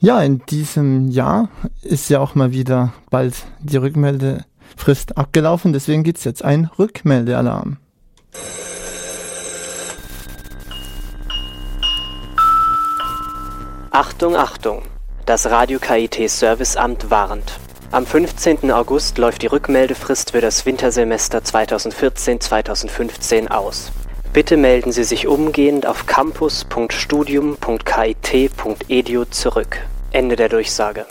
Ja, in diesem Jahr ist ja auch mal wieder bald die Rückmeldefrist abgelaufen, deswegen gibt es jetzt einen Rückmeldealarm. Achtung, Achtung! Das Radio KIT Serviceamt warnt. Am 15. August läuft die Rückmeldefrist für das Wintersemester 2014-2015 aus. Bitte melden Sie sich umgehend auf campus.studium.kit.edu zurück. Ende der Durchsage.